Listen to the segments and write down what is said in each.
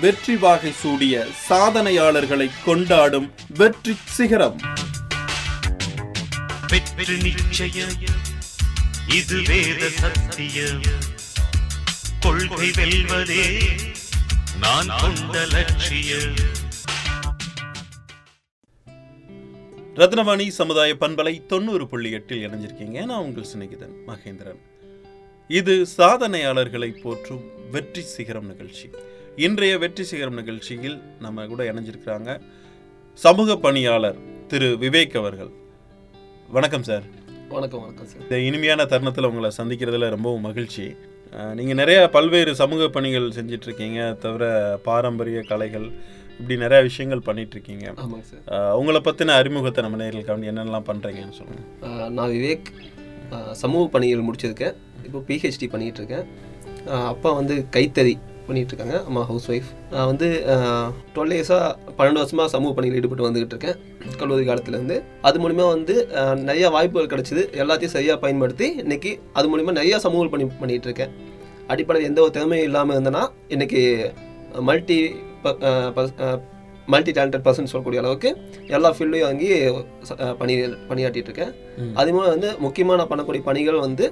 வெற்றி வாகை சூடிய சாதனையாளர்களை கொண்டாடும் வெற்றி சிகரம். வெற்றி நிச்சயம். இது வேத சத்தியம். கொள்கை வெல்வதே நான் கொண்ட லட்சியம். ரத்னவாணி சமுதாய பண்பலை தொண்ணூறு புள்ளி எட்டில் இணைஞ்சிருக்கீங்க. நான் உங்கள் சிநேகிதன் மகேந்திரன். இது சாதனையாளர்களை போற்றும் வெற்றி சிகரம் நிகழ்ச்சி. இன்றைய வெற்றி சிகரம் நிகழ்ச்சியில் நம்ம கூட இணைஞ்சிருக்கிறாங்க சமூக பணியாளர் திரு விவேக் அவர்கள். வணக்கம் சார். வணக்கம் வணக்கம் சார். இந்த இனிமையான தருணத்தில் உங்களை சந்திக்கிறதுல ரொம்பவும் மகிழ்ச்சி. அஹ், நீங்க நிறைய பல்வேறு சமூக பணிகள் செஞ்சிட்டு இருக்கீங்க தவிர பாரம்பரிய கலைகள் இப்படி நிறைய விஷயங்கள் பண்ணிட்டு இருக்கீங்க ஆமாங்க சார். உங்களை பத்தின அறிமுகத்தை நம்ம நேர்களுக்கு என்னென்னலாம் பண்றீங்கன்னு சொல்லுங்க. ஆஹ் நான் விவேக். சமூக பணிகள் முடிச்சிருக்கேன். இப்போ பிஹெச்டி ஆஹ் அப்பா வந்து கைத்தறி. பண்ணிட்டு இருக்காங்க அம்மா ஹவுஸ் ஒய்ஃப் நான் வந்து டுவெல் இயர்ஸாக பன்னெண்டு வருஷமாக சமூக பணியில் ஈடுபட்டு வந்துகிட்டு இருக்கேன் கல்லூரி காலத்துலேருந்து. அது மூலிமா வந்து நிறைய வாய்ப்புகள் கிடைச்சிது. எல்லாத்தையும் சரியாக பயன்படுத்தி இன்னைக்கு அது மூலிமா நிறைய சமூக பணி பண்ணிகிட்டு இருக்கேன் அடிப்படையில் எந்த ஒரு திறமையும் இல்லாமல் இருந்தேன்னா இன்னைக்கு மல்டி மல்டி டேலண்டட் பர்சன் சொல்லக்கூடிய அளவுக்கு எல்லா ஃபீல்டையும் வாங்கி பணி பணியாற்றிட்டு இருக்கேன் அது மூலம் வந்து முக்கியமாக நான் பண்ணக்கூடிய பணிகள் வந்து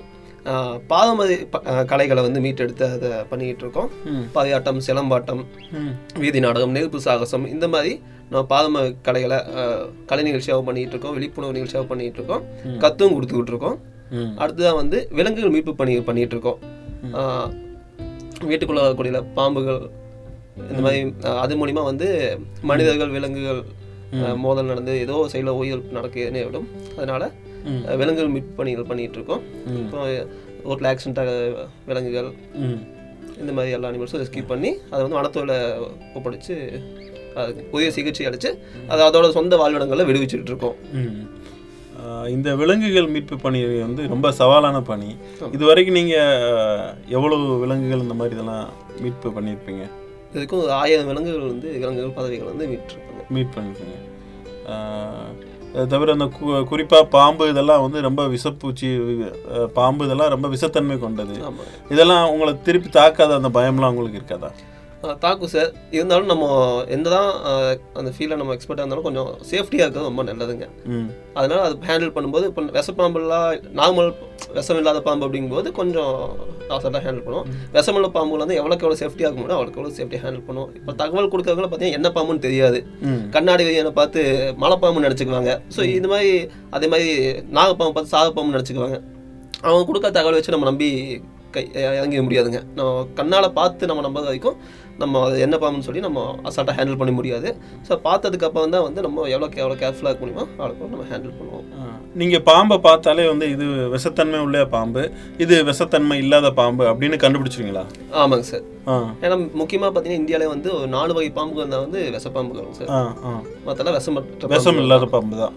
பாரம்பரிய கலைகளை வந்து மீட்டெடுத்து அதை பண்ணிக்கிட்டு இருக்கோம் பாரியாட்டம் சிலம்பாட்டம் வீதி நாடகம் நெருப்பு சாகசம் இந்த மாதிரி நம்ம பாரம்பரிய கலைகளை கலை நிகழ்ச்சியாக பண்ணிட்டு இருக்கோம் விழிப்புணர்வு நிகழ்ச்சியாக பண்ணிட்டு இருக்கோம் கத்தும் கொடுத்துக்கிட்டு இருக்கோம். அடுத்ததான் வந்து விலங்குகள் மீட்பு பணி பண்ணிட்டு இருக்கோம் வீட்டுக்குள்ள வரக்கூடிய பாம்புகள் இந்த மாதிரி அது மூலிமா வந்து மனிதர்கள் விலங்குகள் மோதல் நடந்து ஏதோ சைடில் உயிர் நடக்க நேரிடும் அதனால விலங்குகள் மீட்பு பணிகள் பண்ணிட்டு இருக்கோம் இப்போ ரோட்டில் ஆக்சிடென்ட் ஆக விலங்குகள். இந்த மாதிரி எல்லா அனிமல்ஸும் ரெஸ்கியூ பண்ணி அதை வந்து வனத்தோட ஒப்படைச்சு அதுக்கு புதிய சிகிச்சை அளித்து அதை அதோட சொந்த வாழ்விடங்களில் விடுவிச்சுட்டு இருக்கோம் இந்த விலங்குகள் மீட்பு பணி வந்து ரொம்ப சவாலான பணி. இது வரைக்கும் நீங்க ஆஹ், எவ்வளவு விலங்குகள் இந்த மாதிரி இதெல்லாம் மீட்பு பண்ணியிருப்பீங்க? இதுக்கும் ஆயிரம் விலங்குகள் வந்து விலங்குகள் பதவிகள் வந்து மீட்டிருக்காங்க மீட் பண்ணியிருப்பீங்க. தவிர அந்த கு- குறிப்பா பாம்பு இதெல்லாம் வந்து ரொம்ப விஷப்பூச்சி பாம்பு இதெல்லாம் ரொம்ப விஷத்தன்மை கொண்டது. இதெல்லாம் உங்களை திருப்பி தாக்காத அந்த பயம்லாம் உங்களுக்கு இருக்காதா? தாக்கும் சார் இருந்தாலும் நம்ம எந்த தான் அந்த ஃபீல்டில் நம்ம எக்ஸ்பர்ட்டாக இருந்தாலும் கொஞ்சம் சேஃப்டியாக இருக்கிறது ரொம்ப நல்லதுங்க. அதனால் அது ஹேண்டில் பண்ணும்போது இப்போ விஷப்பாம்புலாம் நார்மல் விஷம் இல்லாத பாம்பு அப்படிங்கும்போது கொஞ்சம் அசால்ட்டாக ஹேண்டில் பண்ணுவோம். விஷமுள்ள பாம்புகள் வந்து எவ்வளோக்கு எவ்வளோ சேஃப்டியாக இருக்க முடியும் அவ்வளோக்கு எவ்வளோ சேஃப்டியாக ஹேண்டில் பண்ணுவோம். இப்போ தகவல் கொடுக்கறவங்கள பார்த்தீங்கன்னா என்ன பாம்புன்னு தெரியாது. கண்ணாடி வெய்யனை பார்த்து மலைப்பாம்பு நினச்சிக்குவாங்க. ஸோ இது மாதிரி அதே மாதிரி நாகப்பாம்பு பார்த்து சாகப்பாம்பு நினச்சிக்குவாங்க. அவங்க கொடுக்க தகவல் வச்சு நம்ம நம்பி கை இறங்கிட முடியாதுங்க. நம்ம கண்ணால் பார்த்து நம்ம நம்பது வரைக்கும் நம்ம அது என்ன பாம்புன்னு சொல்லி நம்ம அசால்ட்டாக ஹேண்டில் பண்ண முடியாது. ஸோ பார்த்ததுக்கு அப்புறம் தான் வந்து நம்ம எவ்வளோக்கு எவ்வளோ கேர்ஃபுல்லாக இருக்க முடியுமோ அவ்வளோக்கு நம்ம ஹேண்டில் பண்ணுவோம். ஆஹ், நீங்க பாம்பை பார்த்தாலே வந்து இது விஷத்தன்மை உள்ள பாம்பு இது விஷத்தன்மை இல்லாத பாம்பு அப்படின்னு கண்டுபிடிச்சிருவீங்களா? ஆமாங்க சார் ஏன்னா முக்கியமாக பார்த்தீங்கன்னா இந்தியாவிலே வந்து ஒரு நாலு வகை பாம்புகள் இருந்தால் வந்து விஷப்பாம்புகள் சார் ஆ ஆ. மற்றெல்லாம் விஷமற்ற விஷம் இல்லாத பாம்பு தான்.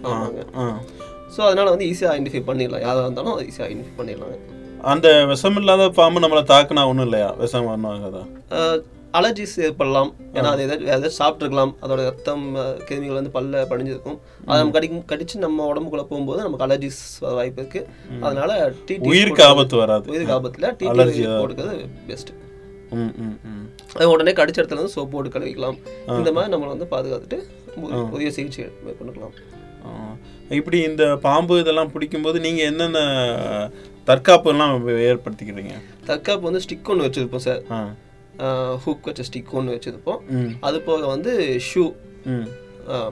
ஸோ அதனால் வந்து ஈஸியாக ஐடென்டிஃபை பண்ணிடலாம். யாராக இருந்தாலும் ஈஸியாக ஐடென்டிஃபை பண்ணிடலாம். அந்த விஷம் இல்லாத பாம்பு நம்மளை தாக்குனா ஒன்றும் இல்லையா? விஷம் ஒன்றும் ஆகாதா அலர்ஜிஸ் ஏற்படலாம். ஏன்னா அது எதாவது ஏதாவது சாப்பிட்ருக்கலாம் அதோட ரத்தம் கிருமிகள் வந்து பல்ல படிஞ்சிருக்கும். அதை நம்ம கடிக்கும் கடிச்சு நம்ம உடம்புக்குள்ள போகும்போது நமக்கு அலர்ஜிஸ் வர வாய்ப்பு இருக்கு. அதனால டிடி உயிருக்கு ஆபத்து வராது. உயிருக்கு ஆபத்தில் டிடி. போட்டுக்கிறது பெஸ்ட் ம் அது உடனே கடிச்ச இடத்துல வந்து சோப்பு போட்டு கழுவிக்கலாம். இந்த மாதிரி நம்மளை வந்து பாதுகாத்துட்டு உரிய சிகிச்சை மேற்கொண்டுக்கலாம். ஆ. இப்படி இந்த பாம்பு இதெல்லாம் பிடிக்கும்போது நீங்கள் என்னென்ன தற்காப்புலாம் ஏற்படுத்திக்கிறீங்க? தற்காப்பு வந்து ஸ்டிக் ஒன்று வச்சுருப்போம் சார். ஹூக் வச்ச ஸ்டிக் ஒன்று வச்சுருப்போம். அது போக வந்து ஷூ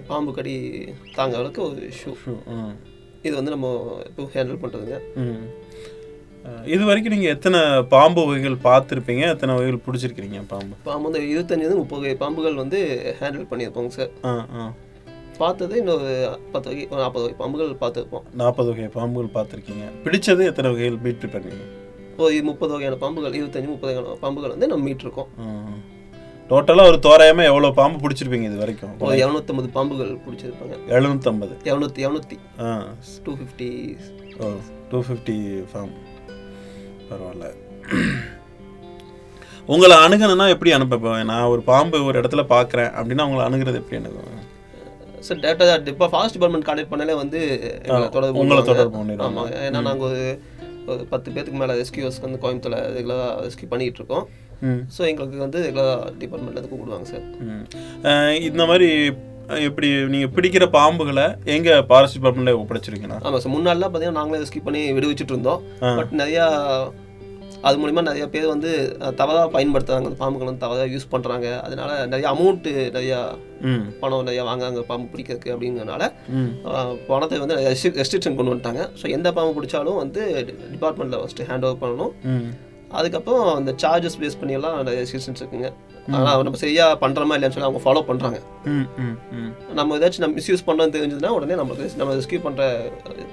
பாம்பு கடி தாங்க அளவுக்கு ஒரு ஷூ இது வந்து நம்ம இப்போ ஹேண்டில் பண்ணுறதுங்க இது வரைக்கும் நீங்கள் எத்தனை பாம்பு வகைகள் பார்த்துருப்பீங்க? எத்தனை வகைகள் பிடிச்சிருக்கிறீங்க பாம்பு? பாம்பு வந்து இருபத்தஞ்சிலேருந்து முப்பது வகை பாம்புகள் வந்து ஹேண்டில் பண்ணியிருப்போங்க சார். ஆ ஆ. பார்த்தது இன்னொரு பத்து வகை நாற்பது வகை பாம்புகள் பார்த்துருப்போம். நாற்பது வகை பாம்புகள் பார்த்துருக்கீங்க. பிடிச்சது எத்தனை வகைகள்? மீட்டு பண்ணுவீங்க ஒரு முப்பது வகையான பாம்புகள் இருபத்தஞ்சி முப்பது வகையான பாம்புகள் வந்து நம்ம மீட்டிருக்கோம். டோட்டலாக ஒரு தோராயமாக எவ்வளோ பாம்பு பிடிச்சிருப்பீங்க இது வரைக்கும்? ஒரு இரநூத்தம்பது பாம்புகள் பிடிச்சிருப்பாங்க. எழுநூற்றம்பது இரநூத்தி இரநூத்தி ஆ. Two fifty oh two fifty form பரவாயில்ல. உங்களை அணுகணும்னா எப்படி அனுப்ப நான் ஒரு பாம்பு ஒரு இடத்துல பார்க்குறேன் அப்படின்னா உங்களை அணுகிறது எப்படி அணுகுவேன்? சார் டேட்டா இப்போ ஃபாரஸ்ட் டிபார்ட்மெண்ட் கான்டாக்ட் பண்ணாலே வந்து உங்களை. தொடர்பு. ஆமாம் ஏன்னா நாங்கள் ஒரு பத்து பேத்துக்கு மேலே ரெஸ்கியூஸ் வந்து கோயம்புத்தூர்ல ரெகுலராக ரெஸ்கியூ பண்ணிகிட்டு இருக்கோம் ஸோ எங்களுக்கு வந்து ரெகுலராக டிபார்ட்மெண்ட்லேருந்து கூப்பிடுவாங்க சார். இந்த மாதிரி எப்படி நீங்கள் பிடிக்கிற பாம்புகளை எங்கே ஃபாரஸ்ட் டிபார்ட்மெண்ட்டில் ஒப்படைச்சிருக்கீங்களா ஆமாம் சார். முன்னாடிலாம் பார்த்தீங்கன்னா நாங்களே ரெஸ்கியூ பண்ணி விடுவிச்சிட்டு இருந்தோம். பட் நிறையா அது மூலிமா நிறைய பேர் வந்து தவறாக பயன்படுத்துறாங்க. அந்த பாம்புகள் வந்து தவறாக யூஸ் பண்ணுறாங்க அதனால நிறைய அமௌண்ட்டு நிறையா பணம் நிறையா வாங்குறாங்க பாம்பு பிடிக்கிறதுக்கு அப்படிங்கிறனால பணத்தை வந்து ரெஸ்ட்ரிக்ஷன் கொண்டு வந்துட்டாங்க. ஸோ எந்த பாம்பு பிடிச்சாலும் வந்து டிபார்ட்மெண்ட்டில் ஃபஸ்ட்டு ஹேண்ட் ஓவர் பண்ணணும். அதுக்கப்புறம் அந்த சார்ஜஸ் பேஸ் பண்ணி எல்லாம் நிறைய ரெஸ்ட்ரிக்ஷன்ஸ் இருக்குங்க. ஆனால் நம்ம சரியாக பண்ணுறோமா இல்லைன்னு சொல்லி அவங்க ஃபாலோ பண்ணுறாங்க நம்ம ஏதாச்சும் நம்ம மிஸ்யூஸ் பண்ணுறோன்னு தெரிஞ்சதுன்னா உடனே நம்மளுக்கு நம்ம ரெஸ்கியூ பண்ணுற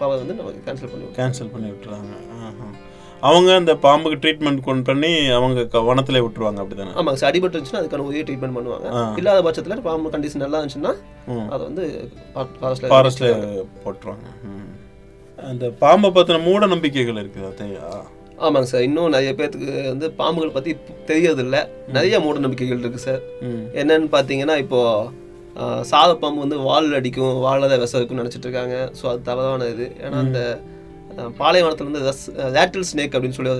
பவர் வந்து நமக்கு கேன்சல் பண்ணுவோம் கேன்சல் பண்ணி விட்டுறாங்க. அவங்க அந்த பாம்புக்கு ட்ரீட்மெண்ட் கொண்டு பண்ணி அவங்க வனத்திலே விட்டுருவாங்க அப்படிதானே? ஆமாங்க சார். அடிபட்டு இருந்துச்சுன்னா அதுக்கான உரிய ட்ரீட்மெண்ட் பண்ணுவாங்க. இல்லாத பட்சத்தில் பாம்பு கண்டிஷன் நல்லா இருந்துச்சுன்னா அதை வந்து ஃபாரஸ்ட்டில் ஃபாரஸ்ட்டில் போட்டுருவாங்க. அந்த பாம்பை பற்றின மூட நம்பிக்கைகள் இருக்குது அதையா ஆமாங்க சார். இன்னும் நிறைய பேர்த்துக்கு வந்து பாம்புகள் பற்றி தெரியறது இல்ல நிறைய மூட நம்பிக்கைகள் இருக்குது சார். என்னன்னு பார்த்தீங்கன்னா இப்போ ஆஹ், சாத பாம்பு வந்து வால் அடிக்கும் வாழில் தான் விஷம் இருக்குன்னு நினச்சிட்டு இருக்காங்க. ஸோ அது தவறான இது ஏன்னா அந்த ஆஹ், பாலைவனத்துல வந்து ரஸ் ரேட்டில் ஸ்னேக் அப்படின்னு சொல்லி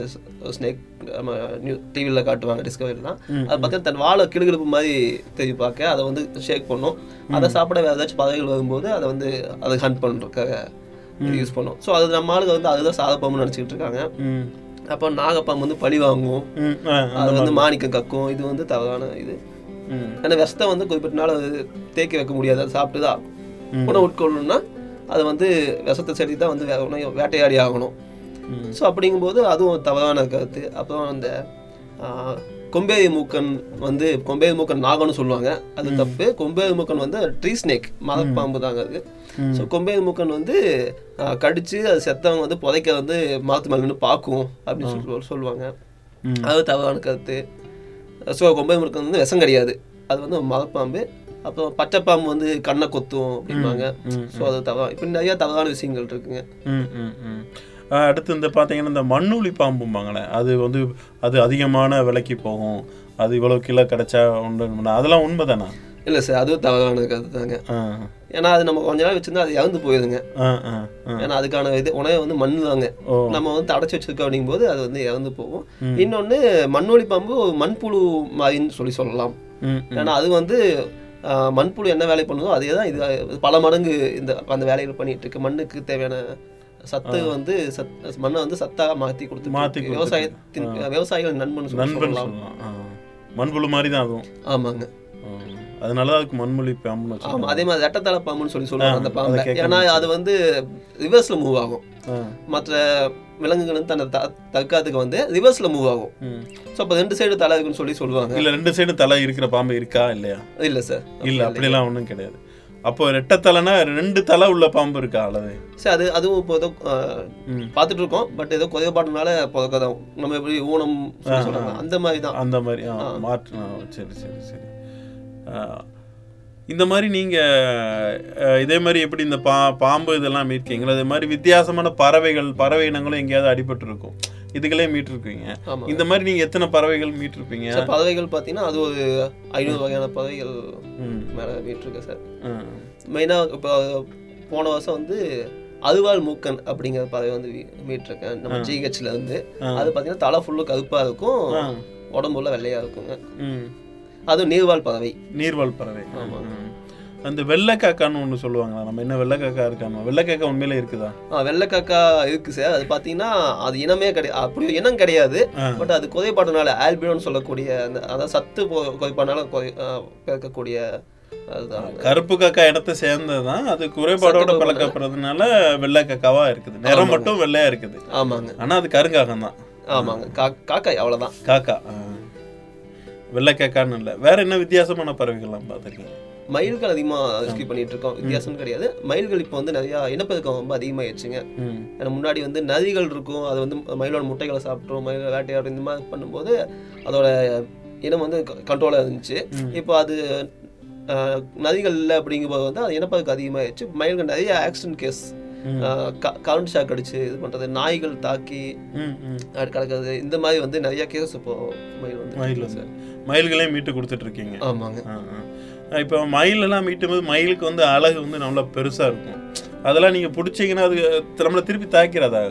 ஒரு ஸ்னேக் நம்ம நியூ டிவியில் காட்டுவாங்க டிஸ்கவரிலாம் அது பார்த்தீங்கன்னா தன் வாழை கிளுகிழுப்பு மாதிரி தெரியும் பார்க்க அதை வந்து ஷேக் பண்ணும். அதை சாப்பிட வேறு ஏதாச்சும் பறவைகள் வரும்போது அதை வந்து அதை ஹண்ட் பண்ணுறதுக்காக யூஸ் பண்ணும். ஸோ அது நம்ம ஆளுங்க வந்து அதுதான் சாத பாம்புன்னு நினச்சிக்கிட்டு இருக்காங்க. அப்போ நாகப்பாம்பு வந்து பழி வாங்கும். அது வந்து மாணிக்கம் கக்கும். இது வந்து தவறான இது. ஏன்னா விஷத்தை வந்து குறிப்பிட்ட நாள் தேக்கி வைக்க முடியாது. அது சாப்பிட்டு தான் உணவு உட்கொள்ளணும்னா அது வந்து விஷத்தை செடி தான் வந்து வேட்டையாடி ஆகணும். ஸோ அப்படிங்கும்போது அதுவும் தவறான கருத்து. அப்புறம் அந்த கொம்பேரி மூக்கன் வந்து கொம்பேரி மூக்கன் நாகம்னு சொல்லுவாங்க. அது தப்பு. கொம்பேரி மூக்கன் வந்து ட்ரீ ஸ்னேக் மரப்பாம்பு தாங்க அது. ஸோ கொம்பேரி மூக்கன் வந்து கடிச்சு அது செத்தவங்க வந்து புதைக்க வந்து மரத்து மேலே நின்று பார்க்கும் அப்படின்னு சொல்லி சொல்லுவாங்க. அது தவறான கருத்து. ஸோ கொம்பை முருக்கன் வந்து விஷம் கிடையாது. அது வந்து மரப்பாம்பு. அப்புறம் பச்சைப்பாம்பு வந்து கண்ணை கொத்தும் அப்படிம்பாங்க. ஸோ அது தவறா. இப்படி நிறைய தவறான விஷயங்கள் இருக்குங்க. அடுத்து இந்த பார்த்தீங்கன்னா இந்த மண்ணுளி பாம்பும்பாங்களே அது வந்து அது அதிகமான விலைக்கு போகும். அது இவ்வளோ கிலோ கிடைச்சா உண்டு. அதெல்லாம் உண்மைதானா? இல்லை சார் அதுவும் தவறான கருத்து தாங்க ஏன்னா அது நம்ம கொஞ்ச நாள் வச்சிருந்தா அது இறந்து ஆ ஏன்னா அதுக்கான இது உணவை வந்து மண்ணு தாங்க. நம்ம வந்து அடைச்சி வச்சிருக்கோம் அப்படிங்கும்போது அது வந்து இறந்து போகும். இன்னொன்று மண்ணொலி பாம்பு மண்புழு மாதிரின்னு சொல்லி சொல்லலாம். ஏன்னா அது வந்து மண்புழு என்ன வேலை பண்ணுதோ அதே தான் இது பல மடங்கு இந்த அந்த வேலைகள் பண்ணிட்டு இருக்கு மண்ணுக்கு தேவையான சத்து வந்து சத் மண்ணை வந்து சத்தாக மாற்றி கொடுத்து கொடுத்துட்டு. விவசாயத்தின் விவசாயிகள் நண்பன் நண்பன். மண்புழு மாதிரி தான் அதுவும். ஆமாங்க. அதனால தான் அதுக்கு மண்மொழி பாம்புன்னு ஆமா வச்சுருக்காங்க அதே மாதிரி ரெட்டத்தலை பாம்புன்னு சொல்லி சொல்லுவாங்க அந்த பாம்பை. ஏன்னா அது வந்து ரிவர்ஸ்ல மூவ் ஆகும். மற்ற விலங்குகள் வந்து தன்னை தற்காத்துக்கு வந்து ரிவர்ஸ்ல மூவ் ஆகும். ஸோ அப்போ ரெண்டு சைடு தலை இருக்குன்னு சொல்லி சொல்லுவாங்க. இல்லை ரெண்டு சைடும் தலை இருக்கிற பாம்பு இருக்கா இல்லையா? இல்ல சார் இல்லை அப்படிலாம் ஒன்றும் கிடையாது. அப்போ ரெட்டை தலைனா ரெண்டு தலை உள்ள பாம்பு இருக்கா அல்லது? சரி அது அதுவும் இப்போ ஏதோ பார்த்துட்டு இருக்கோம் பட் ஏதோ குறைபாடுனால பிறக்கதான் நம்ம எப்படி ஊனம் அந்த மாதிரி தான். அந்த மாதிரி மாற்று சரி சரி சரி. இந்த மாதிரி நீங்கள் இதே மாதிரி எப்படி இந்த பா பாம்பு இதெல்லாம் மீட்கீங்களா? அதே மாதிரி வித்தியாசமான பறவைகள் பறவை இனங்களும் எங்கேயாவது அடிபட்டு இருக்கும் இதுகளே மீட்டிருக்கீங்க. இந்த மாதிரி நீங்கள் எத்தனை பறவைகள் மீட்டிருப்பீங்க? பறவைகள் பார்த்தீங்கன்னா அது ஒரு ஐநூறு வகையான பறவைகள் மேலே மீட்டிருக்கு சார். மெயினாக இப்போ போன வருஷம் வந்து அருவாள் மூக்கன் அப்படிங்கிற பறவை வந்து மீட்டிருக்கேன் நம்ம ஜிஹெச்ல இருந்து. அது பார்த்தீங்கன்னா தலை ஃபுல்லு கருப்பாக இருக்கும். உடம்புல வெள்ளையாக இருக்குங்க. அதுவும் நீர்வாழ் பறவை. நீர்வாழ் பறவை. ஆமா. ம். அந்த வெள்ளைக்காக்கான்னு ஒன்று சொல்லுவாங்களா? நம்ம என்ன வெள்ளைக்காக்கா இருக்காமா வெள்ளைக்காக்கா உண்மையிலே இருக்குதா? ஆ, வெள்ளைக்காக்கா இருக்கு சார். அது பார்த்தீங்கன்னா அது இனமே கிடையாது அப்படி இனம் கிடையாது. பட் அது குறைபாடுனால ஆல்பினோன்னு சொல்லக்கூடிய அந்த அதாவது சத்து போ- குறைபாடுனால பிறக்கக்கூடிய அதுதான். கருப்பு காக்கா இடத்த சேர்ந்ததுதான். அது குறைபாடோட பழக்கப்படுறதுனால வெள்ளைக்காக்காவா இருக்குது. நிறம். மட்டும் வெள்ளையா இருக்குது. ஆமாங்க. ஆனா அது கருங்காகம் தான் ஆமாங்க. கா காக்காய் அவ்வளோதான் காக்கா. வெள்ளைக்காக்கான்னு இல்லை. வேற என்ன வித்தியாசமான பறவைகள்லாம் பார்த்துருக்கீங்க? மயில்கள் அதிகமாக ரெஸ்கியூ பண்ணிட்டு இருக்கோம் வித்தியாசம்னு கிடையாது. மயில்கள் இப்போ வந்து நிறையா இனப்பெருக்கம் ரொம்ப அதிகமாகிடுச்சுங்க ஏன்னா முன்னாடி வந்து நதிகள் இருக்கும். அது வந்து மயிலோட முட்டைகளை சாப்பிட்ரும் மயில் வேட்டையாடும் இந்த மாதிரி பண்ணும்போது அதோட இனம் வந்து கண்ட்ரோலாக இருந்துச்சு. இப்போ அது நதிகள் இல்லை அப்படிங்கும்போது வந்து அது இனப்பெருக்கம் அதிகமாகிடுச்சு மயில்கள் நிறைய ஆக்சிடென்ட் கேஸ். கரண்ட் ஷாக் அடிச்சு இது பண்ணுறது நாய்கள் தாக்கி கிடக்கிறது இந்த மாதிரி வந்து நிறைய கேஸ் இப்போ மயில் வந்து மயில் வந்து. மயில்களையும் மீட்டு கொடுத்துட்டு இருக்கீங்க ஆமாங்க. இப்போ மயிலெல்லாம் மீட்டும் போது மயிலுக்கு வந்து அழகு வந்து நல்லா பெருசா இருக்கும். அதெல்லாம் நீங்க பிடிச்சீங்கன்னா அது நம்மளை திருப்பி தாக்கிறதா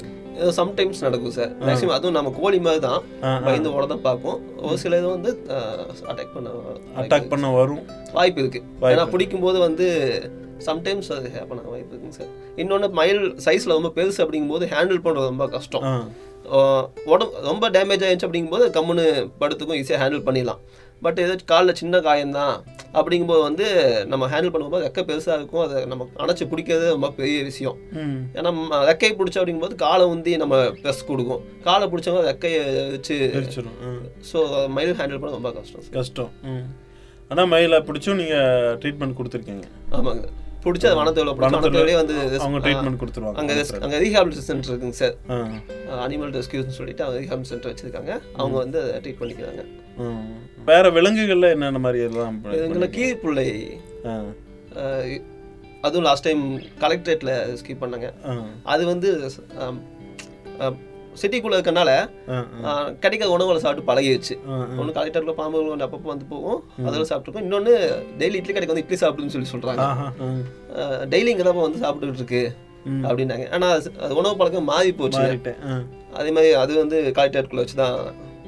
சம்டைம்ஸ் நடக்கும் சார் மேக்ஸிமம் அதுவும் நம்ம கோழி மாதிரி தான். பயந்து ஓட தான் பார்ப்போம். ஒரு சில இது வந்து அட்டாக் பண்ண அட்டாக் பண்ண வரும். வாய்ப்பு இருக்கு. ஏன்னா பிடிக்கும்போது வந்து சம்டைம்ஸ் அது ஹேப்பன் ஆக வாய்ப்பு இருக்குங்க சார் இன்னொன்று மயில் சைஸில் ரொம்ப பெருசு அப்படிங்கும்போது ஹேண்டில் பண்ணுறது ரொம்ப கஷ்டம். உடம்பு ரொம்ப டேமேஜ் ஆயிடுச்சு அப்படிங்கும்போது கம்முன்னு படுத்துக்கும் ஈஸியாக ஹேண்டில் பண்ணிடலாம். பட் ஏதாச்சும் காலில் சின்ன காயம்தான். அப்படிங்கும்போது வந்து நம்ம ஹேண்டில் பண்ணும்போது ரெக்கை பெருசாக இருக்கும். அதை நம்ம அணைச்சி பிடிக்கிறது ரொம்ப பெரிய விஷயம். ஏன்னா ரெக்கையை பிடிச்ச அப்படிங்கும்போது காலை உந்தி நம்ம ப்ரெஸ் கொடுக்கும். காலை பிடிச்சவங்க ரெக்கையை வச்சு. ஸோ மயில் ஹேண்டில் பண்ண ரொம்ப கஷ்டம் கஷ்டம். ஆனால் மயிலை பிடிச்சும் நீங்கள் ட்ரீட்மெண்ட் கொடுத்துருக்கீங்க. ஆமாங்க. பிடிச்ச வனத்தோட வனத்தோடய வந்து அவங்க ட்ரீட்மெண்ட் கொடுத்துருவாங்க. அங்கே அங்கே ரீஹாபிலிட்டேஷன் சென்டர் இருக்குங்க சார் அனிமல் ரெஸ்கியூஸ்னு சொல்லிட்டு அவங்க ரீஹாபிலிட் சென்டர் வச்சிருக்காங்க. அவங்க வந்து அதை ட்ரீட் பண்ணிக்கிறாங்க. ம். வேற விலங்குகள்ல என்னென்ன மாதிரி எல்லாம் அஹ், அதுவும் லாஸ்ட் டைம் கலெக்டரேட்டில் ரெஸ்கியூ பண்ணாங்க. அது வந்து சிட்டிக்குள்ளே இருக்கனால கிடைக்காத உணவுகளை சாப்பிட்டு பழகிடுச்சு ஒன்று கலெக்டரில் பாம்புகள் வந்து அப்பப்போ வந்து போகும். அதெல்லாம் சாப்பிட்ருக்கோம் இன்னொன்று டெய்லி இட்லி கடைக்கு வந்து இட்லி சாப்பிடுன்னு சொல்லி ஆ. டெய்லி இங்கே தான் வந்து சாப்பிட்டுக்கிட்டு இருக்கு. அப்படின்னாங்க. ஆனால் அது உணவு பழக்கம் மாறி போச்சு அதே மாதிரி அது வந்து கலெக்டரேட்குள்ளே வச்சு தான்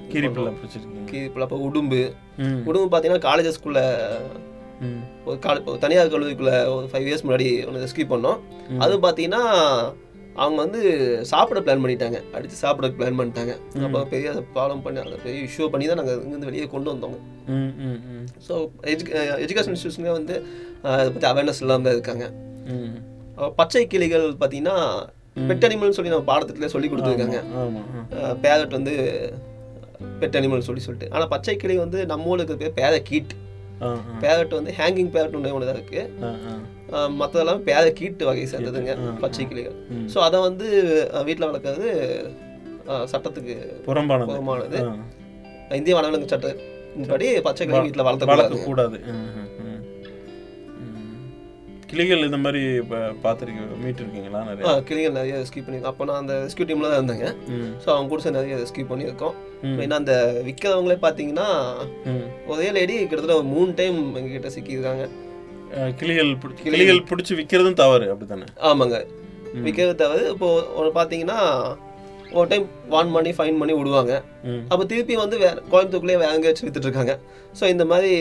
கீரிப்பிள்ளை பிடிச்சிருக்கீங்க. கீழ்ப்புள்ள அப்போ உடும்பு. உடும்பு பார்த்தீங்கன்னா காலேஜஸ்குள்ளே ம். ஒரு கால தனியார் கல்லூரிக்குள்ள ஒரு ஃபைவ் இயர்ஸ் முன்னாடி ஒன்று ரெஸ்கியூ பண்ணோம். அது பார்த்தீங்கன்னா அவங்க வந்து சாப்பிட பிளான் பண்ணிட்டாங்க. அடித்து சாப்பிட பிளான் பண்ணிட்டாங்க. அப்போ பெரிய ப்ராப்ளம் பண்ணி அதை பெரிய இஷ்யூ பண்ணி தான் நாங்கள் இங்கேருந்து வெளியே கொண்டு வந்தோங்க ம் ம் ம். ஸோ எஜுகேஷன் இன்ஸ்டியூஷனே வந்து அஹ், இதை பற்றி அவேர்னஸ் இல்லாமல் இருக்காங்க. பச்சை கிளிகள் பார்த்தீங்கன்னா பெட் அனிமல்னு சொல்லி நம்ம பாடத்திலே சொல்லி கொடுத்துருக்காங்க. பேரட் வந்து பெட் அனிமல் சொல்லி சொல்லிட்டு. ஆனால் பச்சை கிளி வந்து நம்ம ஊருக்கு பேர் பேர கீட் பேரட் வந்து ஹேங்கிங் பேரட் ஒன்று ஒன்று தான் இருக்குது மற்றதெல்லாம் பேர கீட்டு வகை சேர்ந்ததுங்க பச்சை கிளிகள். ஸோ அதை வந்து வீட்டில் வளர்க்கறது சட்டத்துக்கு புறம்பானது. புறமானது ஆ. இந்திய வனவிலங்கு சட்டத்தின்படி பச்சை கிளி வீட்டில் வளர்த்தக்கூடாது. வளர்க்கக்கூடாது. கிளிகள் இந்த மாதிரி பார்த்துருக்கீங்க மீட் இருக்கீங்களா நிறைய? கிளிகள் நிறைய ரெஸ்கியூ பண்ணியிருக்கோம் அப்போ நான் அந்த ரெஸ்கியூ டீமில் தான் இருந்தேங்க. ஸோ அவங்க கூட நிறைய ரெஸ்கியூ பண்ணியிருக்கோம். ஏன்னா அந்த விற்கிறவங்களே பார்த்தீங்கன்னா ஒரே லேடி கிட்டத்தட்ட ஒரு மூணு டைம் எங்ககிட்ட சிக்கியிருக்காங்க. கிளிகள் கிளிகள். பிடிச்சி விற்கிறதும் தவறு அப்படித்தானே? ஆமாங்க. விற்கிறது தவிர இப்போ ஒரு பார்த்தீங்கன்னா ஒரு டைம் வான் பண்ணி ஃபைன் பண்ணி விடுவாங்க. அப்போ திருப்பி வந்து வேற கோயம்புத்தூர்லேயே வேற எங்கேயாச்சும் வித்துட்டு இருக்காங்க. ஸோ இந்த மாதிரி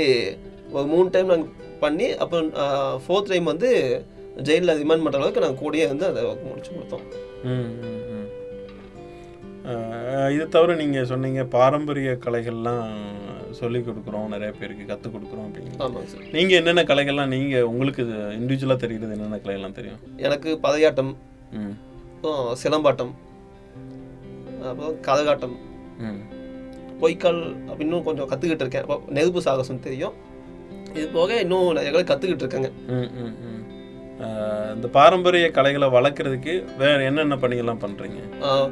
ஒரு மூணு டைம் நாங்கள் பண்ணி அப்புறம் ஃபோர்த் டைம் வந்து ஜெயிலில் ரிமாண்ட் பண்ணுற அளவுக்கு நாங்கள் கூடயே வந்து அதை முடிச்சு கொடுத்தோம். இது தவிர நீங்கள் சொன்னீங்க பாரம்பரிய கலைகள்லாம் சொல்லி கொடுக்குறோம் நிறைய பேருக்கு கற்றுக் கொடுக்குறோம் சார். நீங்கள் என்னென்ன கலைகள்லாம் நீங்கள் உங்களுக்கு இண்டிவிஜுவலாக தெரிகிறது என்னென்ன கலைகள்லாம் தெரியும்? எனக்கு பதையாட்டம் சிலம்பாட்டம் அப்புறம் கரகாட்டம் ம். பொய்க்கால் அப்ப இன்னும் கொஞ்சம் கற்றுக்கிட்டு இருக்கேன். அப்போ நெருப்பு சாகசம் தெரியும். இது போக இன்னும் நிறைய கலை கற்றுக்கிட்டு இருக்கேங்க. ம், ம், ம். அஹ், இந்த பாரம்பரிய கலைகளை வளர்க்குறதுக்கு வேற என்னென்ன பணிகள்லாம் பண்ணுறீங்க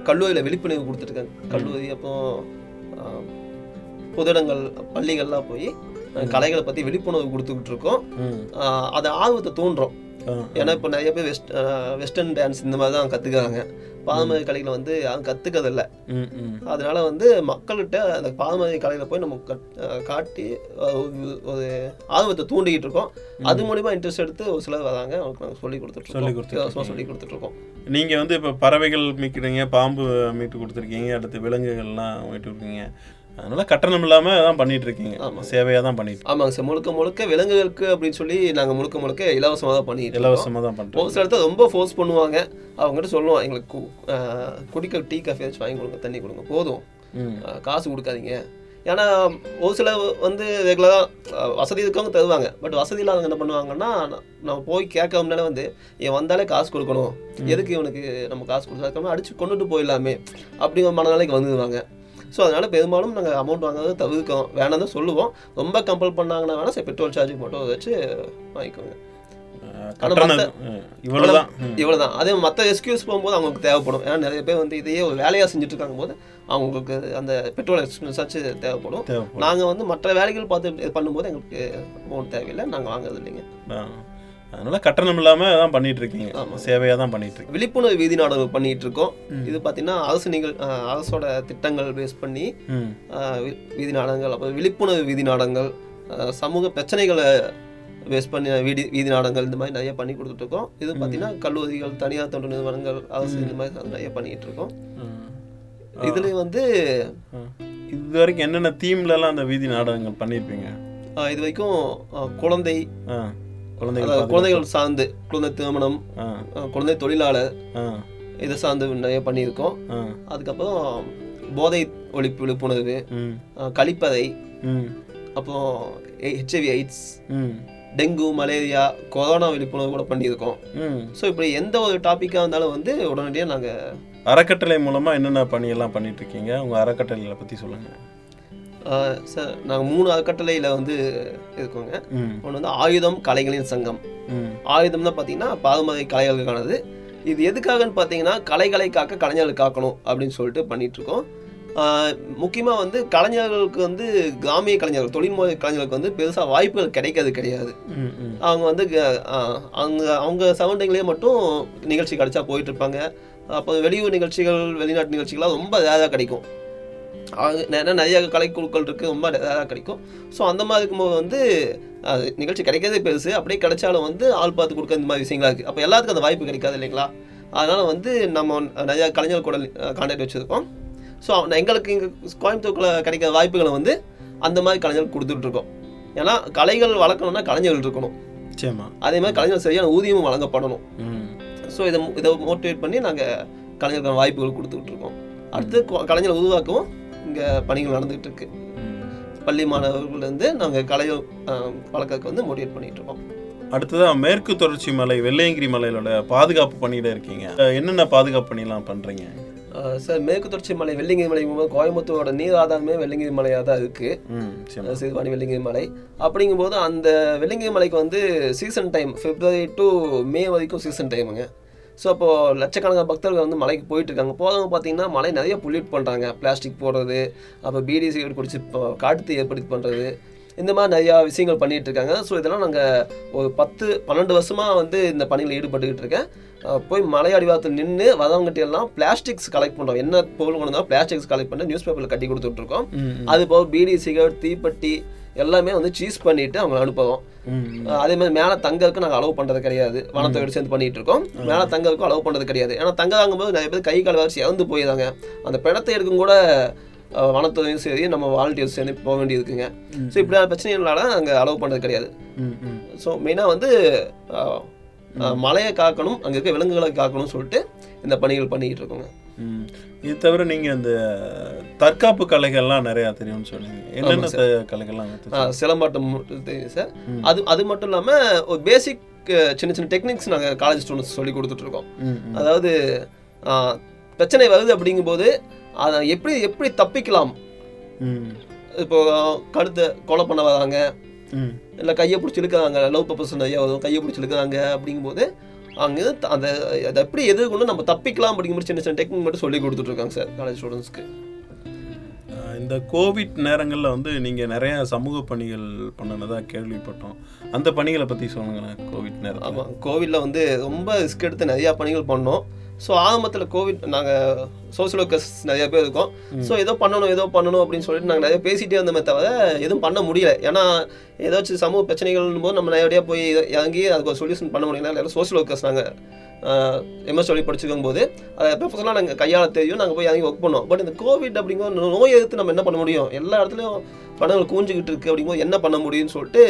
கல்லூரியில் விழிப்புணர்வு கொடுத்துருக்காங்க கல்லூரி ஆஹ், பொதுடங்கள் பள்ளிகள்லாம் போய் கலைகளை பற்றி விழிப்புணர்வு கொடுத்துக்கிட்டு இருக்கோம். அது ஆர்வத்தை தூண்டுறோம். ஏன்னா இப்போ நிறைய பேர் வெஸ்ட் வெஸ்டர்ன் டான்ஸ் இந்த மாதிரி தான் கற்றுக்கிறாங்க பாரம்பரிய கலைகளை வந்து யாரும் கற்றுக்கிறதில்ல அதனால வந்து மக்கள்கிட்ட அந்த பாரம்பரிய கலையில போய் நம்ம காட்டி ஒரு- ஆர்வத்தை தூண்டிக்கிட்டு இருக்கோம். அது மூலியமா இன்ட்ரெஸ்ட் எடுத்து ஒரு சிலர் வராங்க. அவங்களுக்கு நாங்கள் சொல்லி கொடுத்துட்டு கொடுத்துட்டு இலவசமாக சொல்லி கொடுத்துட்டு இருக்கோம். நீங்கள் வந்து இப்போ பறவைகள் மீட்கிறீங்க பாம்பு மீட்டு கொடுத்துருக்கீங்க அடுத்து விலங்குகள்லாம் மீட்டு இருக்கீங்க அதனால கட்டணம் இல்லாம தான் பண்ணிட்டு இருக்கீங்க ஆமா. சேவையா தான் பண்ணிட்டு ஆமாங்க சார். முழுக்க முழுக்க விலங்குகளுக்கு அப்படின்னு சொல்லி நாங்கள் முழுக்க முழுக்க இலவசமாக தான் பண்ணிட்டு இருக்கோம். இலவசமா தான் பண்றோம். ஒரு சில இடத்துல ரொம்ப ஃபோர்ஸ் பண்ணுவாங்க. அவங்ககிட்ட சொல்லுவோம் எங்களுக்கு குடிக்க டீ காஃபி வச்சு வாங்கி கொடுங்க தண்ணி கொடுங்க போதும். காசு கொடுக்காதீங்க. ஏன்னா ஒரு சில வந்து ரெகுலராக வசதி இருக்கவங்க தருவாங்க. பட் வசதி இல்லாதவங்க என்ன பண்ணுவாங்கன்னா நம்ம போய் கேட்க முன்னாலே வந்து இவன் வந்தாலே காசு கொடுக்கணும். எதுக்கு இவனுக்கு நம்ம காசு கொடுத்தாக்கணும் அடிச்சு கொண்டுட்டு போயிடலாமே. அப்படிங்கிற மனநிலைக்கு வந்துடுவாங்க ஸோ அதனால பெரும்பாலும் நாங்கள் அமௌண்ட் வாங்குறதை தவிர்க்கோம் வேணாம் தான் சொல்லுவோம். ரொம்ப கம்பல் பண்ணாங்கன்னா வேணால் சரி பெட்ரோல் சார்ஜுக்கு மட்டும் வச்சு வாங்கிக்கோங்க. ம். இவ்வளவுதான். அதே மற்ற எக்ஸ்கியூஸ் போகும்போது அவங்களுக்கு தேவைப்படும். ஏன்னா நிறைய பேர் வந்து இதையே ஒரு வேலையாக செஞ்சுட்டு இருக்காங்க போது அவங்களுக்கு அந்த பெட்ரோல் எக்ஸ்பென்ஸ் ஆச்சு தேவைப்படும். நாங்கள் வந்து மற்ற வேலைகள் பார்த்து பண்ணும்போது எங்களுக்கு அமௌண்ட் தேவையில்லை. நாங்கள் வாங்குறது இல்லைங்க. அதனால கட்டணம் இல்லாம தான் பண்ணிட்டு இருக்கீங்க ஆமா. சேவையா தான் பண்ணிட்டு இருக்கீங்க விழிப்புணர்வு வீதி நாடகம் பண்ணிட்டு இருக்கோம் இது பார்த்தீங்கன்னா அரசு நிகழ் அரசோட திட்டங்கள் பேஸ் பண்ணி வீதி நாடகங்கள் அப்புறம் விழிப்புணர்வு வீதி நாடகங்கள் சமூக பிரச்சனைகளை பேஸ் பண்ணி வீதி வீதி நாடகங்கள் இந்த மாதிரி நிறைய பண்ணி கொடுத்துட்டு இருக்கோம் இது பார்த்தீங்கன்னா கல்லூரிகள் தனியார் தொண்டு நிறுவனங்கள் அரசு இந்த மாதிரி நிறைய பண்ணிட்டு இருக்கோம். இதுலேயும் வந்து. இது வரைக்கும் என்னென்ன தீம்ல எல்லாம் அந்த வீதி நாடகங்கள் பண்ணியிருப்பீங்க இது வரைக்கும் குழந்தை. குழந்தைகள். குழந்தைகள் சார்ந்து குழந்தை திருமணம் குழந்தை தொழிலாளர். இதை சார்ந்து நிறைய பண்ணியிருக்கோம். அதுக்கப்புறம் போதை ஒழிப்பு விழிப்புணர்வு ம். அப்புறம் HIV AIDS. Dengue malaria corona விழிப்புணர்வு கூட பண்ணியிருக்கோம். ஸோ இப்படி எந்த ஒரு டாப்பிக்காக இருந்தாலும் வந்து உடனடியாக நாங்கள் அறக்கட்டளை மூலமா என்னென்ன பணியெல்லாம் பண்ணிட்டு இருக்கீங்க உங்க அறக்கட்டளைகளை பத்தி சொல்லுங்க சார் நாங்கள் மூணு அறக்கட்டளையில் வந்து இருக்கோங்க. ஒன்று வந்து ஆயுதம் கலைகளின் சங்கம். ஆயுதம்னா பார்த்தீங்கன்னா பாரம்பரிய கலைகளுக்கானது. இது எதுக்காகன்னு பார்த்தீங்கன்னா கலைகளை காக்க கலைஞர்கள் காக்கணும் அப்படின்னு சொல்லிட்டு பண்ணிட்டு இருக்கோம் முக்கியமாக வந்து கலைஞர்களுக்கு வந்து கிராமிய கலைஞர்கள் தொழில்முறை கலைஞர்களுக்கு வந்து பெருசாக வாய்ப்புகள் கிடைக்கிறது கிடையாது. அவங்க வந்து அவங்க அவங்க சரௌண்டிங்லேயே மட்டும் நிகழ்ச்சி கிடைச்சா போயிட்டு இருப்பாங்க அப்போ வெளியூர் நிகழ்ச்சிகள் வெளிநாட்டு நிகழ்ச்சிகள்லாம் ரொம்ப ரேராக கிடைக்கும். நிறைய நிறைய கலைக்குழுக்கள் இருக்குது ரொம்ப ரேராக கிடைக்கும். ஸோ அந்த மாதிரி இருக்கும்போது வந்து அது நிகழ்ச்சி கிடைக்கிறதே பெருசு. அப்படியே கிடைச்சாலும் வந்து ஆள் பார்த்து கொடுக்க இந்த மாதிரி விஷயங்களா இருக்குது அப்போ எல்லாத்துக்கும் அந்த வாய்ப்பு கிடைக்காது இல்லைங்களா? அதனால் வந்து நம்ம நிறையா கலைஞர்கள் கூட கான்டாக்ட் வச்சுருக்கோம். ஸோ எங்களுக்கு இங்கே கோயம்புத்தூர்க்குள்ள கிடைக்கிற வாய்ப்புகளை வந்து அந்த மாதிரி கலைஞர்கள் கொடுத்துட்ருக்கோம் ஏன்னா கலைகள் வளர்க்கணும்னா கலைஞர்கள் இருக்கணும். நிச்சயமா. அதே மாதிரி கலைஞர் சரியான ஊதியமும் வழங்கப்படணும். ஸோ இதை இதை மோட்டிவேட் பண்ணி நாங்கள் கலைஞர்கள் வாய்ப்புகள் கொடுத்துக்கிட்டு இருக்கோம். அடுத்து கலைஞரை உருவாக்கவும் இங்கே பணிகள் நடந்துகிட்டு இருக்கு. பள்ளி மாணவர்கள்லேருந்து நாங்கள் கலை வழக்கத்துக்கு வந்து மோட்டிவேட் பண்ணிட்டு இருக்கோம் அடுத்ததா மேற்கு தொடர்ச்சி மலை வெள்ளையங்கிரி மலையிலோட பாதுகாப்பு பணியில இருக்கீங்க. என்னென்ன பாதுகாப்பு பணிலாம் பண்றீங்க? அஹ் சார் மேற்கு தொடர்ச்சி மலை வெள்ளிங்கிரி மலை கோயம்புத்தூரோட நீர் ஆதாரமே வெள்ளிங்கிரி மலையாக தான் இருக்குது சிறுவாணி வெள்ளிங்கிரி மலை. அப்படிங்கும்போது அந்த வெள்ளிங்கிரி மலைக்கு வந்து season time February to May வரைக்கும் சீசன் டைமுங்க ஸோ அப்போது லட்சக்கணக்கான பக்தர்கள் வந்து மலைக்கு போயிட்டு இருக்காங்க போகிறவங்க பார்த்தீங்கன்னா மலை நிறைய பொல்யூட் பண்ணுறாங்க பிளாஸ்டிக் போடுறது அப்போ பீடி சிகரெட் குடிச்சு காட்டுத்தீ ஏற்படுத்தி பண்ணுறது இந்த மாதிரி நிறையா விஷயங்கள் பண்ணிட்டு இருக்காங்க ஸோ இதெல்லாம் நாங்கள் ஒரு பத்து பன்னெண்டு வருஷமாக வந்து இந்த பணியில் ஈடுபட்டுக்கிட்டு இருக்கேன். போய் மலை அடிவாரத்தில் நின்று வரவங்ககிட்ட எல்லாம் பிளாஸ்டிக்ஸ் கலெக்ட் பண்ணுறோம் என்ன பொருள் கொண்டு பிளாஸ்டிக்ஸ் கலெக்ட் பண்ணி நியூஸ் பேப்பரில் கட்டி கொடுத்துட்ருக்கோம். அது போக பீடி சிகரெட் தீப்பெட்டி எல்லாமே வந்து சீஸ் பண்ணிட்டு அவங்க அனுப்புவோம் அதே மாதிரி மேலே தங்கறதுக்கு நாங்கள் அலோவ் பண்ணுறது கிடையாது. வனத்தொகை சேர்ந்து பண்ணிட்டு இருக்கோம். மேலே தங்கறதுக்கும் அலோவ் பண்ணுறது கிடையாது. ஏன்னா தங்க வாங்கும்போது நிறைய பேர் கை கால் வரிசை இறந்து போயிடுறாங்க. அந்த பிணத்தை எடுக்கும் கூட வனத்துறையும் சரி நம்ம வாலண்டியர்ஸ் சேர்ந்து போக வேண்டியிருக்குங்க ஸோ இப்படியான பிரச்சனைகளால நாங்கள் அலோவ் பண்ணுறது கிடையாது. ஸோ மெயினாக வந்து மலையை காக்கணும் அங்கே இருக்க விலங்குகளை காக்கணும்னு சொல்லிட்டு இந்த பணிகள் பண்ணிக்கிட்டு இருக்கோங்க. இது தவிர நீங்க இந்த தற்காப்பு கலைகள்லாம் நிறைய தெரியும்னு சொன்னீங்க என்னென்ன கலைகள்லாம் சிலம்பாட்டம் தெரியும் சார். அது அது மட்டும் இல்லாமல் ஒரு பேசிக் சின்ன சின்ன டெக்னிக்ஸ் நாங்கள் காலேஜ் ஸ்டூடெண்ட்ஸ் சொல்லி கொடுத்துட்ருக்கோம். அதாவது பிரச்சனை வருது அப்படிங்கும்போது அதை எப்படி எப்படி தப்பிக்கலாம்? இப்போ கழுத்தை கொலை பண்ண வராங்க. இல்லை கையை பிடிச்சி இழுக்கிறாங்க. லவ் பர்பஸ் நிறைய வரும் கையை பிடிச்சி இழுக்கிறாங்க அப்படிங்கும்போது அங்கே அந்த அதை எப்படி எதிர்கொண்டு நம்ம தப்பிக்கலாம் அப்படிங்கிற சின்ன சின்ன டெக்னிக் மட்டும் சொல்லி கொடுத்துட்ருக்காங்க சார் காலேஜ் ஸ்டூடெண்ட்ஸ்க்கு இந்த கோவிட் நேரங்களில் வந்து நீங்கள் நிறைய சமூக பணிகள் பண்ணினதா கேள்விப்பட்டோம். அந்த பணிகளை பற்றி சொல்லுங்களேன் கோவிட் நேரத்தில். ஆமாம் கோவிலில் வந்து ரொம்ப ரிஸ்க் எடுத்து நிறையா பணிகள் பண்ணோம். ஸோ ஆரம்பத்தில் கோவிட் நாங்கள் சோசியல் ஒர்க்கர்ஸ் நிறைய பேர் இருக்கோம். ஸோ ஏதோ பண்ணணும் ஏதோ பண்ணணும் அப்படின்னு சொல்லிட்டு நாங்கள் நிறைய பேசிகிட்டே இருந்தோமே தவிர எதுவும் பண்ண முடியல. ஏன்னா ஏதாச்சும் சமூக பிரச்சனைகள் போது நம்ம நேரடியாக போய் இறங்கி அதுக்கு ஒரு சொல்யூஷன் பண்ண முடியல எல்லாரும் சோசியல் ஒர்க்கர்ஸ் நாங்கள் எம்எஸ் சொல்லி படிச்சிருக்கும் போது அதை ப்ரொஃபஸராக நாங்கள் கையாள தெரியும் நாங்கள் போய் இறங்கி ஒர்க் பண்ணோம். பட் இந்த கோவிட் அப்படிங்கிற நோய் எதிர்த்து நம்ம என்ன பண்ண முடியும்? எல்லா இடத்துலையும் படங்கள் கூஞ்சிக்கிட்டு இருக்கு அப்படிங்கும்போது என்ன பண்ண முடியும்னு சொல்லிட்டு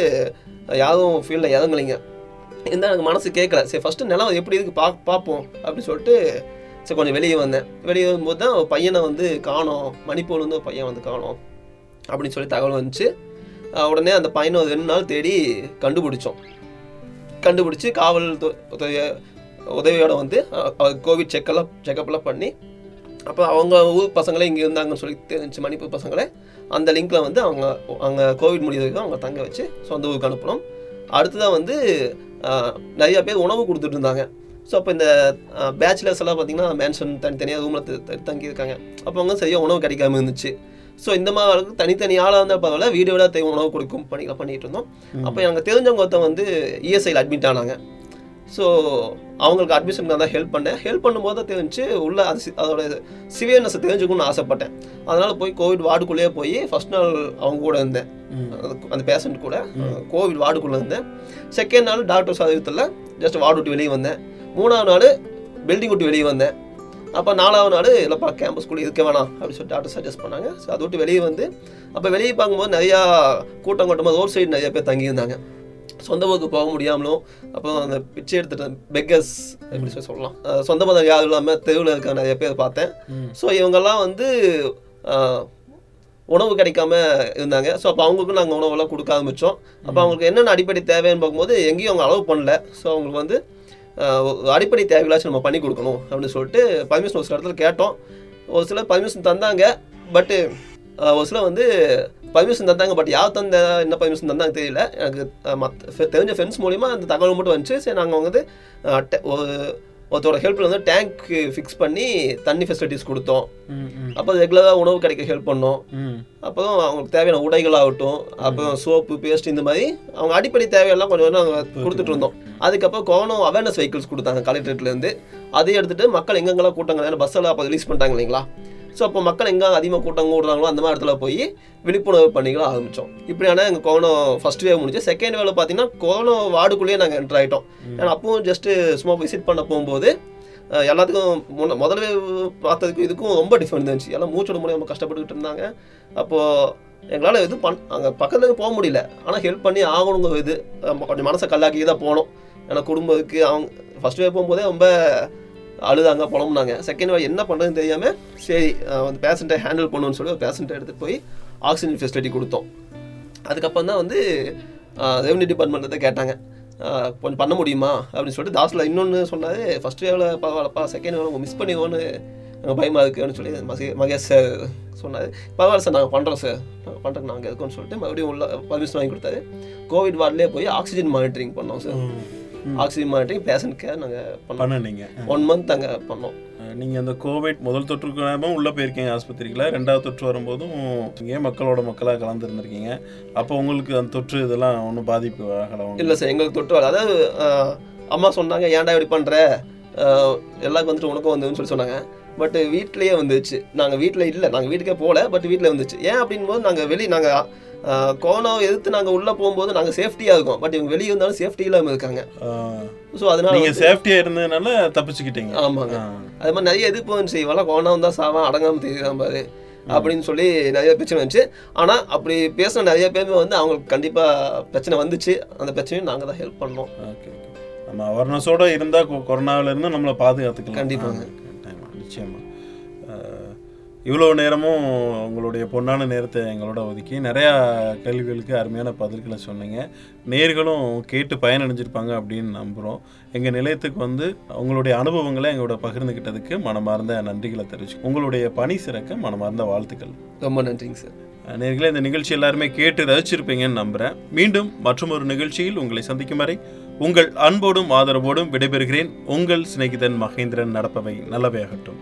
யாரும் ஃபீல்டில் இறங்கலைங்க. இருந்தால் எனக்கு மனசு கேட்கல சரி ஃபஸ்ட்டு நிலம் எப்படி இருக்கு? பா பார்ப்போம் அப்படின்னு சொல்லிட்டு சரி கொஞ்சம் வெளியே வந்தேன். வெளியே வரும்போது தான் ஒரு பையனை வந்து காணோம். மணிப்பூர்லேருந்து ஒரு பையன் வந்து காணோம் அப்படின்னு சொல்லி தகவல் வந்துச்சு. உடனே அந்த பையனை ஒரு ரெண்டு நாள் தேடி கண்டுபிடிச்சோம். கண்டுபிடிச்சி காவல் து- உதவியோடு உதவியோட வந்து அவர் கோவிட் செக்கெல்லாம் செக்கப்லாம் பண்ணி அப்போ அவங்க ஊர் பசங்களே இங்கே இருந்தாங்கன்னு சொல்லி தெரிஞ்சு மணிப்பூர் பசங்களே. அந்த லிங்க்கில் வந்து அவங்க அங்கே கோவிட் முடிய அவங்க தங்க வச்சு சொந்த ஊருக்கு அனுப்பணும் அடுத்ததாக வந்து நிறைய பேர் உணவு கொடுத்துட்டு இருந்தாங்க. ஸோ அப்போ இந்த பேச்சுலர்ஸ் எல்லாம் பார்த்தீங்கன்னா மேன்ஷன் தனித்தனியாக ரூமில் தங்கியிருக்காங்க அப்போ அவங்க சரியாக உணவு கிடைக்காம இருந்துச்சு. ஸோ இந்த மாதிரி அளவுக்கு தனித்தனி ஆளாக இருந்தால் பரவாயில்ல வீடு தேவை உணவு கொடுக்கும் பணிகளை பண்ணிட்டு இருந்தோம். அப்போ எனக்கு தெரிஞ்சவங்க ஒருத்தன் வந்து இஎஸ்ஐயில் அட்மிட் ஆனாங்க. ஸோ அவங்களுக்கு அட்மிஷனுக்கு தான் ஹெல்ப் பண்ணேன். ஹெல்ப் பண்ணும்போது தான் தெரிஞ்சு உள்ள அது அதோட சிவியர்னஸை தெரிஞ்சுக்கணும்னு ஆசைப்பட்டேன். அதனால் போய் கோவிட் வார்டுக்குள்ளேயே போய் ஃபர்ஸ்ட் நாள் அவங்க கூட இருந்தேன். அந்த- அந்த பேஷண்ட் கூட. கோவிட் வார்டுக்குள்ளே இருந்தேன். செகண்ட் நாள் டாக்டர் சதவீதத்தில் ஜஸ்ட் வார்டு விட்டு வெளியே வந்தேன். மூணாவது நாள் பில்டிங் விட்டு வெளியே வந்தேன். அப்போ நாலாவது நாள் இல்லைப்பா கேம்பஸ்குள்ளே இருக்க வேணாம் அப்படின்னு சொல்லி டாக்டர் சஜஸ்ட் பண்ணாங்க. ஸோ அதை விட்டு வெளியே வந்து அப்போ வெளியே பார்க்கும்போது நிறையா கூட்டம் கூட்டமாக ரோட் சைடு நிறைய பேர் தங்கியிருந்தாங்க. சொந்த ஊருக்கு போக முடியாமலும் அப்புறம் அந்த பிச்சை எடுத்துட்டு பெக்கர்ஸ் எப்படி சொல்லி சொல்லலாம். சொந்த மதம் யாரும் இல்லாமல் தெருவில் இருக்க நிறைய பேர் பார்த்தேன். ஸோ இவங்கெல்லாம் வந்து உணவு கிடைக்காம இருந்தாங்க. ஸோ அப்போ அவங்களுக்கும் நாங்கள் உணவெல்லாம் கொடுக்க ஆரம்பித்தோம் அப்போ அவங்களுக்கு என்னென்ன அடிப்படை தேவைன்னு பார்க்கும்போது எங்கேயும் அவங்க அளவு பண்ணல. ஸோ அவங்களுக்கு வந்து அடிப்படை தேவைகளாச்சும் நம்ம பண்ணி கொடுக்கணும் அப்படின்னு சொல்லிட்டு பர்மிஷன் ஒரு சில இடத்துல கேட்டோம். ஒரு சிலர் பர்மிஷன் தந்தாங்க. பட்டு ஒரு சிலர் வந்து பர்மிஷன் தந்தாங்க பட் யார் தந்த என்ன பர்மிஷன் தந்தாங்க தெரியல. எனக்கு மத்த தெரிஞ்ச ஃப்ரெண்ட்ஸ் மூலிமா அந்த தகவல் மட்டும் வந்துச்சு. சரி நாங்கள் வந்து ஒரு ஒருத்தரோட ஹெல்ப்பில் வந்து டேங்க் ஃபிக்ஸ் பண்ணி தண்ணி ஃபெசிலிட்டிஸ் கொடுத்தோம். அப்போ ரெகுலராக உணவு கிடைக்க ஹெல்ப் பண்ணோம். அப்புறம் அவங்களுக்கு தேவையான உடைகளாகட்டும் அப்புறம் சோப்பு பேஸ்ட் இந்த மாதிரி அவங்க அடிப்படை தேவையெல்லாம் கொஞ்சம் கொஞ்சம் நாங்கள் கொடுத்துட்டு இருந்தோம். அதுக்கப்புறம் கொரோனா அவேர்னஸ் வெஹிக்கிள்ஸ் கொடுத்தாங்க கலெக்டரேட்லேருந்து அதை எடுத்துட்டு மக்கள் எங்கெங்கெல்லாம் கூட்டங்கள் பஸ்ஸெல்லாம் அப்போ ரிலீஸ் பண்ணிட்டாங்க இல்லைங்களா? ஸோ அப்போ மக்கள் எங்கே அதிகமாக கூட்டம் கூடுறாங்களோ அந்த மாதிரி இடத்துல போய் விழிப்புணர்வு பணிகளை ஆரம்பித்தோம் இப்படியான எங்கள் கொரோனா ஃபர்ஸ்ட் வேவ் முடிஞ்சு செகண்ட் வேவில் பார்த்தீங்கன்னா கொரோனா வார்டுக்குள்ளேயே நாங்கள் என்டர் ஆகிட்டோம் ஏன்னா அப்பவும் ஜஸ்ட்டு சும்மா விசிட் பண்ண போகும்போது எல்லாத்துக்கும் முன்ன முதல் வேவ் பார்த்ததுக்கும் இதுக்கும் ரொம்ப டிஃப்ரெண்ட் இருந்துச்சு. எல்லாம் மூச்சோட முடியாமல் கஷ்டப்பட்டுக்கிட்டு இருந்தாங்க. அப்போது எங்களால் எதுவும் பண் அங்கே பக்கத்துலேருந்து போக முடியல. ஆனால் ஹெல்ப் பண்ணி ஆகணுங்க இது கொஞ்சம் மனசை கல்லாக்கி தான் போனோம். ஏன்னா குடும்பத்துக்கு அவங்க ஃபர்ஸ்ட் வேவ் போகும்போதே ரொம்ப அழுதாங்க புலம்புனாங்க. செகண்ட் வாய் என்ன பண்ணுறதுன்னு தெரியாமல் சரி வந்து பேஷண்ட்டை ஹேண்டில் பண்ணுன்னு சொல்லி ஒரு பேஷண்ட்டை எடுத்துகிட்டு போய் ஆக்சிஜன் ஃபெசிலிட்டி கொடுத்தோம். அதுக்கப்புறம் தான் வந்து ரெவன்யூ டிபார்ட்மெண்ட்டை கேட்டாங்க. கொஞ்சம் பண்ண முடியுமா? அப்படின்னு சொல்லிட்டு தாஸில் இன்னொன்று சொன்னாரு ஃபஸ்ட் வேவில் பரவாயில்லப்பா செகண்ட் வேவில் மிஸ் பண்ணிவோன்னு எனக்கு பயமாக இருக்குன்னு சொல்லி மகே மகேஷ் சார் சொன்னார். பரவாயில்ல சார் நாங்கள் பண்ணுறோம் சார் நாங்கள் பண்ணுறோம் நாங்கள் இருக்கோம்னு சொல்லிட்டு மறுபடியும் உள்ள பர்மிஷன் வாங்கி கொடுத்தாரு. கோவிட் வார்டிலே போய் ஆக்சிஜன் மானிட்டரிங் பண்ணோம் sir oxygen monitoring patient care நாங்கள் பண்ணோம். பண்ணுனீங்க. ஒன் மந்த் அங்கே பண்ணோம். அஹ் நீங்க அந்த கோவிட் முதல் தொற்றுக்கு நேரமும் உள்ள போயிருக்கீங்க ஆஸ்பத்திரிக்குள்ள ரெண்டாவது தொற்று வரும்போதும் இங்கே மக்களோட மக்களாக கலந்துருந்துருக்கீங்க? அப்போ உங்களுக்கு அந்த தொற்று இதெல்லாம் ஒன்றும் பாதிப்பு ஆகலை உங்களுக்கு? இல்லை சார் எங்களுக்கு வர அதாவது அம்மா சொன்னாங்க ஏன்டா இப்படி பண்ணுற எல்லாருக்கும் வந்துட்டு உனக்கும் வந்துன்னு சொல்லி சொன்னாங்க. பட் வீட்லேயே வந்துச்சு. நாங்கள் வீட்டில் இல்லை. நாங்கள் வீட்டுக்கே போகல பட் வீட்டில் வந்துச்சு. ஏன் அப்படின் போது நாங்கள் வெளியே நாங்கள் கொரோனாவை எதிர்த்து நாங்கள் உள்ளே போகும்போது நாங்கள் சேஃப்டியாக இருக்கோம். பட் இவங்க வெளியே இருந்தாலும் சேஃப்டி இல்லாமல் இருக்காங்க. ஸோ அதனால நீங்க வந்து- சேஃப்டியா இருந்ததுனால தப்பிச்சுக்கிட்டீங்க. ஆமாங்க. அது மாதிரி நிறைய எதிர்ப்பு வந்துச்சு. இவெல்லாம் கொரோனா வந்தால் சாவான் அடங்காமல் தெரியுறான் பாரு. அப்படின்னு சொல்லி நிறைய பிரச்சனை வந்துச்சு. ஆனால் அப்படி பேசின நிறைய பேருமே வந்து அவங்களுக்கு கண்டிப்பாக பிரச்சனை வந்துச்சு. அந்த பிரச்சனையும் நாங்கள் தான் ஹெல்ப் பண்ணோம். ஓகே நம்ம அவேர்னஸோட இருந்தால் கொரோனாவில இருந்து நம்மளை பாதுகாத்துக்கலாம். கண்டிப்பாங்க. ஆ, கட்டாயமா, நிச்சயமா. அஹ், இவ்வளோ நேரமும் உங்களுடைய பொன்னான நேரத்தை எங்களோட ஒதுக்கி நிறையா கேள்விகளுக்கு அருமையான பதில்களை சொன்னீங்க. நேர்களும் கேட்டு பயனடைஞ்சிருப்பாங்க அப்படின்னு நம்புகிறோம் எங்கள் நிலையத்துக்கு வந்து உங்களுடைய அனுபவங்களை எங்களோட பகிர்ந்துக்கிட்டதுக்கு மனமார்ந்த நன்றிகளை தெரிவிச்சு உங்களுடைய பணி சிறக்க மனமார்ந்த வாழ்த்துக்கள். ரொம்ப நன்றிங்க சார். நேர்களே இந்த நிகழ்ச்சி எல்லாருமே கேட்டு ரசிச்சிருப்பீங்கன்னு நம்புறேன். மீண்டும் மற்றும் ஒரு நிகழ்ச்சியில் உங்களை சந்திக்கும் வரை உங்கள் அன்போடும் ஆதரவோடும் விடைபெறுகிறேன். உங்கள் சிநேகிதன் மகேந்திரன் நடப்பவை நல்லவையாகட்டும்.